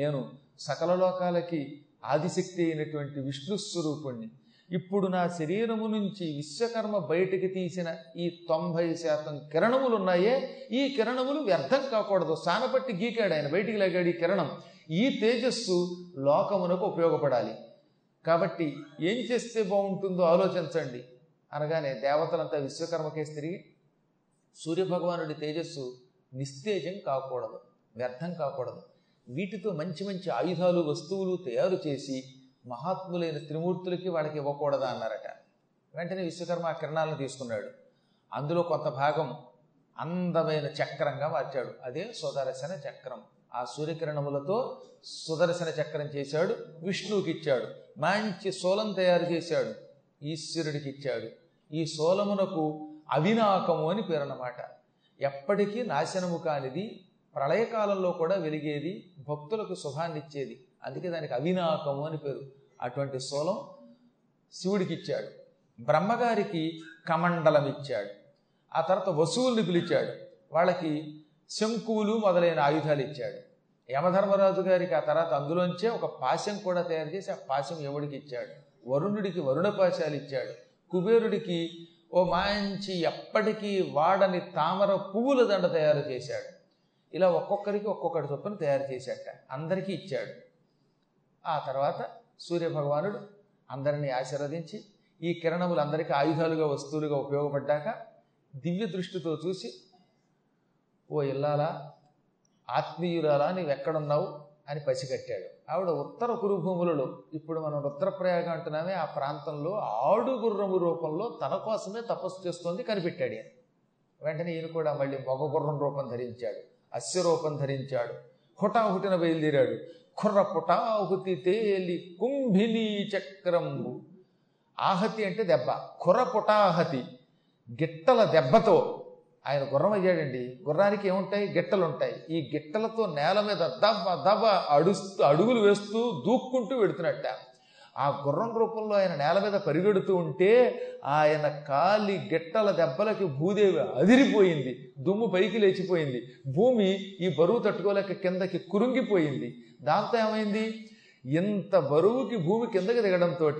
నేను సకల లోకాలకి ఆదిశక్తి అయినటువంటి విష్ణు స్వరూపుణ్ణి. ఇప్పుడు నా శరీరము నుంచి విశ్వకర్మ బయటికి తీసిన ఈ తొంభై శాతం కిరణములు ఉన్నాయే ఈ కిరణములు వ్యర్థం కాకూడదు. సానపట్టి గీకాడు ఆయన బయటికి లాగాడు ఈ కిరణం. ఈ తేజస్సు లోకమునకు ఉపయోగపడాలి. కాబట్టి ఏం చేస్తే బాగుంటుందో ఆలోచించండి. అనగానే దేవతలంతా విశ్వకర్మకేసి తిరిగి సూర్యభగవానుడి తేజస్సు నిస్తేజం కాకూడదు వ్యర్థం కాకూడదు. వీటితో మంచి మంచి ఆయుధాలు వస్తువులు తయారు చేసి మహాత్ములైన త్రిమూర్తులకి వాళ్ళకి ఇవ్వకూడదా అన్నారట. వెంటనే విశ్వకర్మ ఆ కిరణాలను తీసుకున్నాడు. అందులో కొంత భాగం అందమైన చక్రంగా మార్చాడు. అదే సుదర్శన చక్రం. ఆ సూర్యకిరణములతో సుదర్శన చక్రం చేశాడు. విష్ణువుకి ఇచ్చాడు. మంచి సోలం తయారు చేశాడు. ఈశ్వరుడికి ఇచ్చాడు. ఈ సోలమునకు అవినాకము అని పేరు అన్నమాట ఎప్పటికీ నాశనము కానిది ప్రళయకాలంలో కూడా వెలిగేది భక్తులకు శుభాన్నిచ్చేది. అందుకే దానికి అవినాకము అని పేరు. అటువంటి సోలం శివుడికి ఇచ్చాడు బ్రహ్మగారికి కమండలం ఇచ్చాడు ఆ తర్వాత వసువుల్ని పిలిచాడు. వాళ్ళకి శంకువులు మొదలైన ఆయుధాలు ఇచ్చాడు యమధర్మరాజు గారికి ఆ తర్వాత అందులోంచే ఒక పాశం కూడా తయారు చేసి ఆ పాశం యముడికి ఇచ్చాడు వరుణుడికి వరుణ పాశాలు ఇచ్చాడు కుబేరుడికి ఓ మంచి ఎప్పటికీ వాడని తామర పువ్వుల దండ తయారు చేశాడు. ఇలా ఒక్కొక్కరికి ఒక్కొక్కటి చొప్పున తయారు చేశాట. అందరికీ ఇచ్చాడు. ఆ తర్వాత సూర్యభగవానుడు అందరినీ ఆశీర్వదించి ఈ కిరణములు అందరికీ ఆయుధాలుగా వస్తువులుగా ఉపయోగపడ్డాక దివ్య దృష్టితో చూసి ఓ ఇల్లాలా ఆత్మీయురాలా నీవు ఎక్కడున్నావు అని పసిగట్టాడు. ఆవిడ ఉత్తర కురుభూములలో ఇప్పుడు మనం రుద్రప్రయాగ అంటున్నామే ఆ ప్రాంతంలో ఆడు గుర్రము రూపంలో తన కోసమే తపస్సు చేస్తోంది కనిపెట్టాడు వెంటనే ఈయన కూడా మళ్ళీ మగ గుర్రం రూపం ధరించాడు. అశ్వరూపం రూపం ధరించాడు హుటాహుటిన బయలుదేరాడు. కుర్ర పుటాహుతి తేలి కుంభినీ చక్రంబు. ఆహతి అంటే దెబ్బ. కుర్ర పుటాహతి గిట్టల దెబ్బతో ఆయన గుర్రం అయ్యాడండి గుర్రానికి ఏముంటాయి? గిట్టలు ఉంటాయి ఈ గిట్టలతో నేల మీద దబ్బ దబ్బ అడుస్తూ అడుగులు వేస్తూ దూక్కుంటూ వెడుతున్నట్ట. ఆ గుర్రం రూపంలో ఆయన నేల మీద పరిగెడుతూ ఉంటే ఆయన కాలి గిట్టల దెబ్బలకి భూదేవి అదిరిపోయింది. దుమ్ము పైకి లేచిపోయింది. భూమి ఈ బరువు తట్టుకోలేక కిందకి కురుంగిపోయింది. దాంతో ఏమైంది? ఇంత బరువుకి భూమి కిందకి దిగడంతో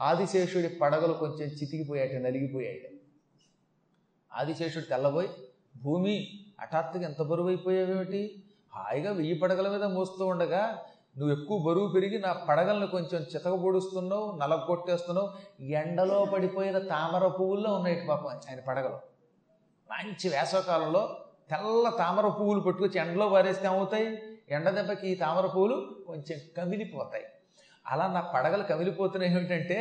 ఆదిశేషుడి పడగలు కొంచెం చితికిపోయాట నలిగిపోయాయి ఆదిశేషుడు తెల్లబోయి భూమి హఠాత్తుగా ఎంత బరువు అయిపోయావేమిటి? హాయిగా వెయ్యి పడగల మీద మోస్తూ ఉండగా నువ్వు ఎక్కువ బరువు పెరిగి నా పడగలను కొంచెం చితకబొడుస్తున్నావు నలగొట్టేస్తున్నావు ఎండలో పడిపోయిన తామర పువ్వుల్లో ఉన్నాయి పాపం ఆయన పడగలు. మంచి వేసవకాలంలో తెల్ల తామర పువ్వులు పట్టుకొచ్చి ఎండలో పారేస్తే అవుతాయి ఎండ దెబ్బకి ఈ తామర పువ్వులు కొంచెం కమిలిపోతాయి. అలా నా పడగలు కమిలిపోతున్నాయి ఏమిటంటే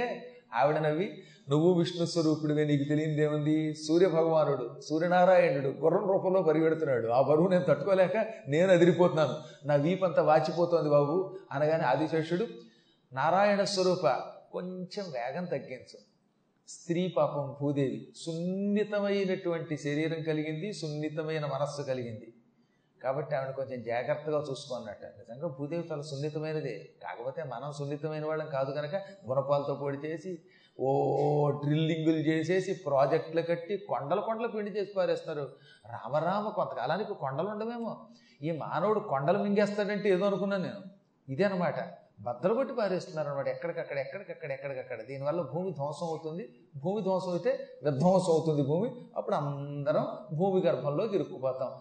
ఆవిడ నవ్వి నువ్వు విష్ణు స్వరూపుడివే నీకు తెలియదేముంది సూర్య భగవానుడు సూర్యనారాయణుడు గుర్రం రూపంలో పరిగెడుతున్నాడు. ఆ బరువు నేను తట్టుకోలేక నేను అదిరిపోతున్నాను. నా వీపంతా వాచిపోతోంది బాబు. అనగానే ఆదిశేషుడు నారాయణ స్వరూప కొంచెం వేగం తగ్గించు. స్త్రీ పాపం భూదేవి సున్నితమైనటువంటి శరీరం కలిగింది సున్నితమైన మనస్సు కలిగింది. కాబట్టి ఆవిడ కొంచెం జాగ్రత్తగా చూసుకున్నట్ట నిజంగా భూదేవి చాలా సున్నితమైనదే. కాకపోతే మనం సున్నితమైన వాళ్ళం కాదు కనుక గుణపాలతో పొడి చేసి ఓ డ్రిల్లింగులు చేసేసి ప్రాజెక్టులు కట్టి కొండల కొండలు పిండి చేసి పారేస్తారు రామరామ కొంతకాలానికి కొండలు ఉండమేమో ఈ మానవుడు కొండలు మింగేస్తాడంటే ఏదో అనుకున్నాను నేను. ఇదే అనమాట బద్దలు కొట్టి పారేస్తున్నారు అనమాట ఎక్కడికక్కడ ఎక్కడికక్కడ ఎక్కడికక్కడ. దీనివల్ల భూమి ధ్వంసం అవుతుంది. భూమి ధ్వంసం అయితే విధ్వంసం అవుతుంది భూమి. అప్పుడు అందరం భూమి గర్భంలో ఇరుక్కుపోతాం.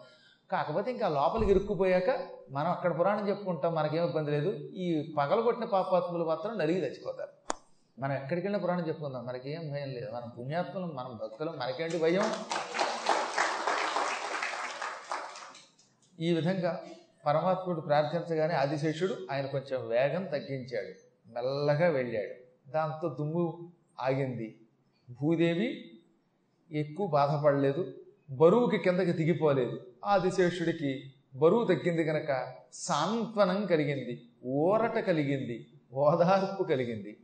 కాకపోతే ఇంకా లోపలికి ఇరుక్కుపోయాక మనం అక్కడ పురాణం చెప్పుకుంటాం మనకేం ఇబ్బంది లేదు. ఈ పగలగొట్టిన పాపాత్ములు మాత్రం నలిగి చచ్చిపోతారు. మనం ఎక్కడికి వెళ్ళిన పురాణం చెప్పుకుందాం. మనకేం భయం లేదు. మనం పుణ్యాత్ములు మనం భక్తులు మనకేంటి భయం? ఈ విధంగా పరమాత్ముడు ప్రార్థించగానే ఆదిశేషుడు ఆయన కొంచెం వేగం తగ్గించాడు. మెల్లగా వెళ్ళాడు. దాంతో దుమ్ము ఆగింది. భూదేవి ఎక్కువ బాధపడలేదు. బరువుకి కిందకి దిగిపోలేదు. ఆదిశేషుడికి బరువు తగ్గింది కనుక సాంత్వనం కలిగింది ఊరట కలిగింది ఓదార్పు కలిగింది.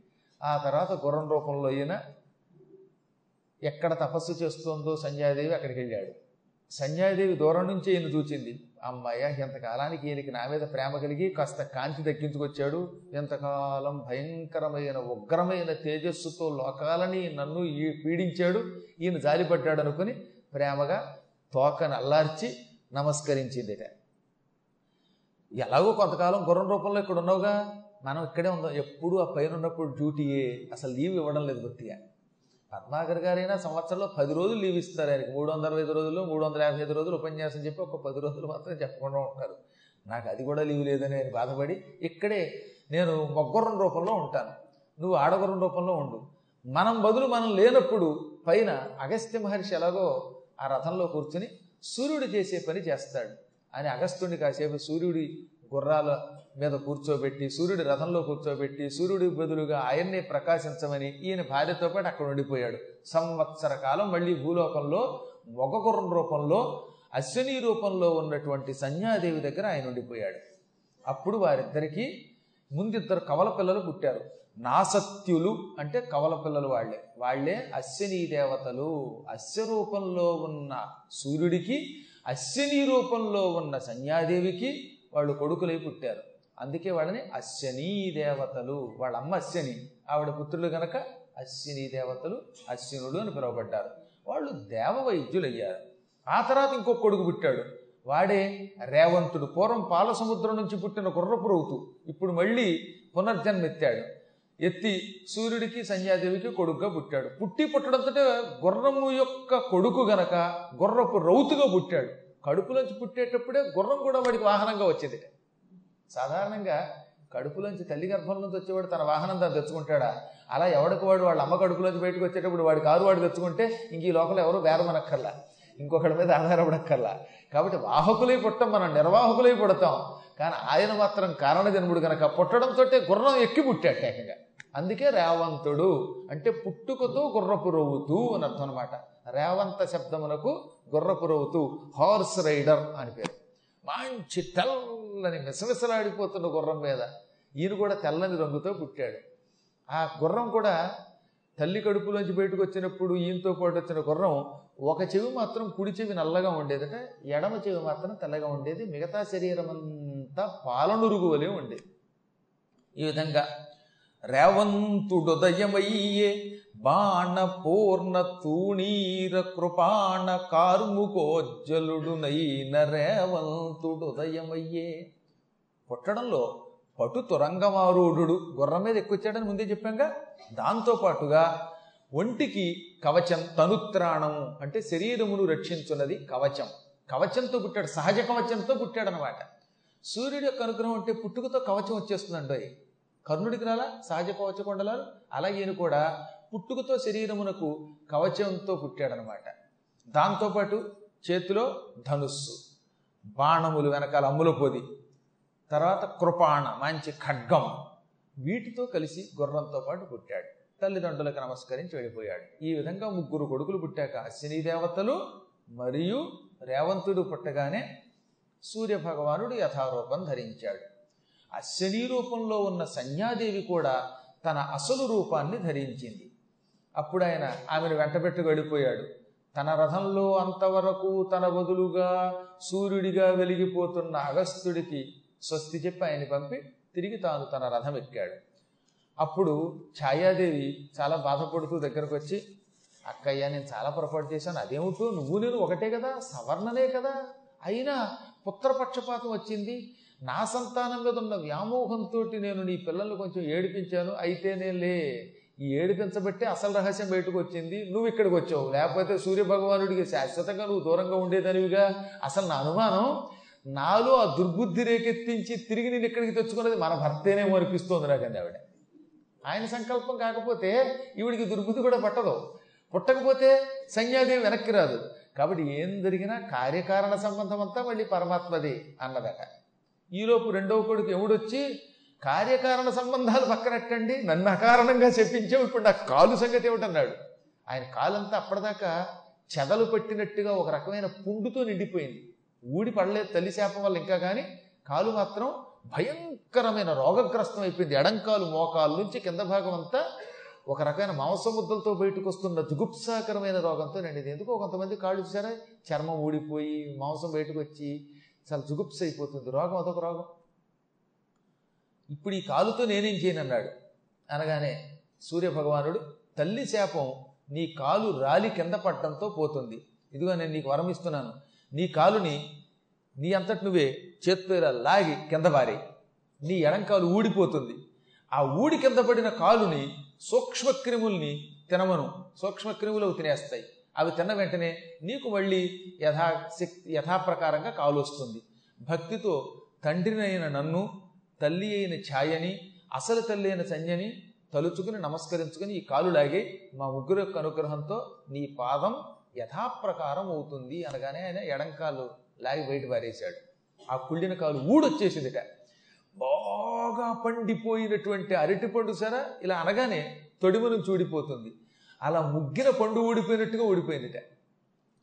ఆ తర్వాత గుర్రం రూపంలో ఈయన ఎక్కడ తపస్సు చేస్తుందో సంజయాదేవి అక్కడికి వెళ్ళాడు సంజయాదేవి దూరం నుంచి ఈయన చూచింది అమ్మాయ ఎంతకాలానికి ఈయనకి నా మీద ప్రేమ కలిగి కాస్త కాంతి దక్కించుకొచ్చాడు. ఎంతకాలం భయంకరమైన ఉగ్రమైన తేజస్సుతో లోకాలని నన్ను ఈ పీడించాడు ఈయన జాలిపడ్డాడు అనుకుని ప్రేమగా తోకను అల్లార్చి నమస్కరించిందిట. ఎలాగో కొంతకాలం గుర్రం రూపంలో ఇక్కడ ఉన్నావుగా? మనం ఇక్కడే ఉందాం ఎప్పుడు ఆ పైన ఉన్నప్పుడు డ్యూటీయే. అసలు లీవ్ ఇవ్వడం లేదు బొత్తిగా పద్మాకర్ గారైనా సంవత్సరంలో పది రోజులు లీవ్ ఇస్తారు. ఆయనకి మూడు వందల అరవై ఐదు రోజులు మూడు వందల యాభై ఐదు రోజులు ఉపన్యాసం చెప్పి ఒక పది రోజులు మాత్రం చెప్పకుండా ఉంటారు. నాకు అది కూడా లీవ్ లేదని ఆయన బాధపడి ఇక్కడే నేను మొగ్గుర్రం రూపంలో ఉంటాను. నువ్వు ఆడగుర్రం రూపంలో ఉండు. మనం బదులు మనం లేనప్పుడు పైన అగస్త్య మహర్షి ఎలాగో ఆ రథంలో కూర్చుని సూర్యుడు చేసే పని చేస్తాడు. అని అగస్త్యుడిని కాసేపు సూర్యుడి గుర్రాల మీద కూర్చోబెట్టి సూర్యుడి రథంలో కూర్చోబెట్టి సూర్యుడి బదులుగా ఆయన్నే ప్రకాశించమని ఈయన భార్యతో పాటు అక్కడ ఉండిపోయాడు. సంవత్సర కాలం మళ్ళీ భూలోకంలో మొగ గుర్రం రూపంలో అశ్విని రూపంలో ఉన్నటువంటి సంధ్యాదేవి దగ్గర ఆయన ఉండిపోయాడు. అప్పుడు వారిద్దరికీ ముందిద్దరు కవల పిల్లలు పుట్టారు. నాసత్యులు అంటే కవల పిల్లలు వాళ్ళే వాళ్ళే అశ్విని దేవతలు. అశ్వ రూపంలో ఉన్న సూర్యుడికి అశ్విని రూపంలో ఉన్న సన్యాదేవికి వాళ్ళు కొడుకులై పుట్టారు. అందుకే వాళ్ళని అశ్వనీ దేవతలు. వాళ్ళ అమ్మ అశ్వని. ఆవిడ పుత్రులు గనక అశ్విని దేవతలు అశ్వినుడు అని పిలువబడ్డారు. వాళ్ళు దేవ వైద్యులయ్యారు ఆ తర్వాత ఇంకొక కొడుకు పుట్టాడు. వాడే రేవంతుడు. పూర్వం పాల సముద్రం నుంచి పుట్టిన గుర్రపు రౌతు ఇప్పుడు మళ్ళీ పునర్జన్మెత్తాడు. ఎత్తి సూర్యుడికి సంధ్యాదేవికి కొడుకుగా పుట్టాడు. పుట్టి పుట్టడంతో గుర్రము యొక్క కొడుకు గనక గుర్రపు రౌతుగా పుట్టాడు. కడుపులోంచి పుట్టేటప్పుడే గుర్రం కూడా వాడికి వాహనంగా వచ్చేది. సాధారణంగా కడుపులోంచి తల్లి గర్భంలోంచి వచ్చేవాడు తన వాహనం తను తెచ్చుకుంటాడా? అలా ఎవడికి వాడు వాళ్ళ అమ్మ కడుపులోంచి బయటకు వచ్చేటప్పుడు వాడి కారు వాడు తెచ్చుకుంటే ఇంక ఈ లోకల్ ఎవరు బేరమనక్కర్లా. ఇంకొకటి మీద ఆధారపడక్కర్లా. కాబట్టి వాహకులై పుట్టం మనం నిర్వాహకులై పుడతాం. కానీ ఆయన మాత్రం కారణజన్ముడు కనుక పుట్టడంతో గుర్రం ఎక్కి పుట్టాడు ఏకంగా. అందుకే రేవంతుడు అంటే పుట్టుకతో గుర్రపు రవ్వుతూ అని అర్థం అనమాట రేవంత శబ్దమునకు గుర్రపు రవ్వుతూ హార్స్ రైడర్ అని పేరు. మంచి తెల్లని మిసమిసలాడిపోతున్న గుర్రం మీద ఈయన కూడా తెల్లని రంగుతో పుట్టాడు. ఆ గుర్రం కూడా తల్లి కడుపులోంచి బయటకు వచ్చినప్పుడు ఈయనతో పాటు వచ్చిన గుర్రం ఒక చెవి మాత్రం కుడి చెవి నల్లగా ఉండేదట ఎడమ చెవి మాత్రం తెల్లగా ఉండేది. మిగతా శరీరం అంతా పాలనురుగు వలె ఉండేది. ఈ విధంగా రేవంతుడుదయమయ్యే బాణ పూర్ణ తూణీర కృపాణ కార్ముకోజ్జలుడునైన రేవంతుడుదయమయ్యే. పుట్టడంలో పటు తురంగమారూఢుడు గుర్రం మీద ఎక్కువచ్చాడని ముందే చెప్పాంగా? దాంతోపాటుగా ఒంటికి కవచం తనుత్రాణము అంటే శరీరమును రక్షించున్నది కవచం. కవచంతో పుట్టాడు సహజ కవచంతో పుట్టాడనమాట సూర్యుడు యొక్క అనుగ్రహం అంటే పుట్టుకతో కవచం వచ్చేస్తుందండి. కర్ణుడికి రాలా? సహజ కవచకొండలాలు అలా అలాగే ఈయన కూడా పుట్టుకతో శరీరమునకు కవచంతో పుట్టాడనమాట. దాంతోపాటు చేతిలో ధనుస్సు బాణములు వెనకాల అమ్ముల పొది తర్వాత కృపాణ మంచి ఖడ్గం వీటితో కలిసి గుర్రంతో పాటు పుట్టాడు. తల్లిదండ్రులకు నమస్కరించి వెళ్ళిపోయాడు. ఈ విధంగా ముగ్గురు కొడుకులు పుట్టాక అశ్విని దేవతలు మరియు రేవంతుడు పుట్టగానే సూర్య భగవానుడు యథారూపం ధరించాడు. అశ్విని రూపంలో ఉన్న సంధ్యాదేవి కూడా తన అసలు రూపాన్ని ధరించింది. అప్పుడు ఆయన ఆమెను వెంటబెట్టుకు వెళ్ళిపోయాడు. తన రథంలో అంతవరకు తన బదులుగా సూర్యుడిగా వెలిగిపోతున్న అగస్త్యుడికి స్వస్తి చెప్పి ఆయన పంపి తిరిగి తాను తన రథం ఎక్కాడు. అప్పుడు ఛాయాదేవి చాలా బాధపడుతూ దగ్గరకు వచ్చి అక్కయ్య నేను చాలా పొరపాటు చేశాను. అదేమిటో? నువ్వు నేను ఒకటే కదా. సవర్ణనే కదా. అయినా పుత్రపక్షపాతం వచ్చింది. నా సంతానం మీద ఉన్న వ్యామోహంతో నేను నీ పిల్లల్ని కొంచెం ఏడిపించాను అయితేనే లే ఈ ఏడిపించబట్టే అసలు రహస్యం బయటకు వచ్చింది నువ్వు ఇక్కడికి వచ్చావు. లేకపోతే సూర్య భగవానుడికి శాశ్వతంగా నువ్వు దూరంగా ఉండేదానివిగా. అసలు నా అనుమానం నాలో ఆ దుర్బుద్ధి రేకెత్తించి తిరిగి నేను ఇక్కడికి తెచ్చుకున్నది మన భర్తేనేమో అనిపిస్తోంది నాకండి ఆవిడ. ఆయన సంకల్పం కాకపోతే ఈవిడికి దుర్బుద్ధి కూడా పట్టదు. పుట్టకపోతే సంజ్ఞాదేవి వెనక్కి రాదు. కాబట్టి ఏం జరిగినా కార్యకారణ సంబంధం అంతా మళ్ళీ పరమాత్మది అన్నదట. ఈలోపు రెండవ కొడుకు ఎవడొచ్చి కార్యకారణ సంబంధాలు పక్కనట్టండి నన్ను అకారణంగా చెప్పించావు ఇప్పుడు నాకు కాలు సంగతి ఏమిటన్నాడు. ఆయన కాలంతా అప్పటిదాకా చెదలు పట్టినట్టుగా ఒక రకమైన పుండుతో నిండిపోయింది. ఊడి పడలేదు తల్లి శాపం వల్ల ఇంకా కానీ కాలు మాత్రం భయంకరమైన రోగగ్రస్తం అయిపోయింది. ఎడంకాలు మోకాలు నుంచి కింద భాగం అంతా ఒక రకమైన మాంసముద్దలతో బయటకు వస్తున్న జుగుప్సాకరమైన రోగంతో నిండింది. ఎందుకో కొంతమంది కాళ్ళు చూసారా? చర్మం ఊడిపోయి మాంసం బయటకు వచ్చి చాలా జుగుప్స అయిపోతుంది. రోగం అదొక రోగం. ఇప్పుడు ఈ కాలుతో నేనేం చేయను అన్నాడు. అనగానే సూర్య భగవానుడు తల్లి శాపం నీ కాలు రాలి కింద పట్టడంతో పోతుంది. ఇదిగో నేను నీకు వరం ఇస్తున్నాను. నీ కాలుని నీ అంతటి నువ్వే చేత్తో ఇలా లాగి కింద పారి నీ ఎడంకాలు ఊడిపోతుంది. ఆ ఊడి కింద పడిన కాలుని సూక్ష్మక్రిముల్ని తినమను. సూక్ష్మక్రిములు తినేస్తాయి. అవి తిన్న వెంటనే నీకు మళ్ళీ యథా శక్తి యథాప్రకారంగా కాలు వస్తుంది భక్తితో తండ్రినైన నన్ను తల్లి అయిన ఛాయని అసలు తల్లి అయిన సంజని తలుచుకుని నమస్కరించుకుని ఈ కాలు లాగి మా ముగ్గురు యొక్క అనుగ్రహంతో నీ పాదం యథాప్రకారం అవుతుంది అనగానే ఆయన ఎడంకాలు లాగి బయట పారేశాడు. ఆ కుళ్ళిన కాలు ఊడొచ్చేసిందిట. బాగా పండిపోయినటువంటి అరటి పండు ఇలా అనగానే తొడిమ నుంచి ఊడిపోతుంది అలా ముగ్గిన పండు ఊడిపోయినట్టుగా ఊడిపోయిందిట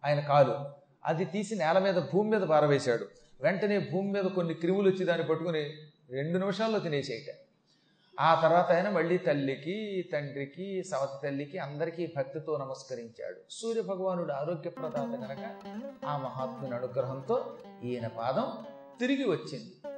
ఆయన కాలు. అది తీసి నేల మీద భూమి మీద పారవేశాడు. వెంటనే భూమి మీద కొన్ని క్రిములు వచ్చి దాన్ని పట్టుకుని రెండు నిమిషాల్లో తినేసేయట. ఆ తర్వాత ఆయన మళ్ళీ తల్లికి తండ్రికి సవతి తల్లికి అందరికీ భక్తితో నమస్కరించాడు. సూర్య భగవానుడు ఆరోగ్య ప్రదాత కనుక ఆ మహాత్ముని అనుగ్రహంతో ఈయన పాదం తిరిగి వచ్చింది.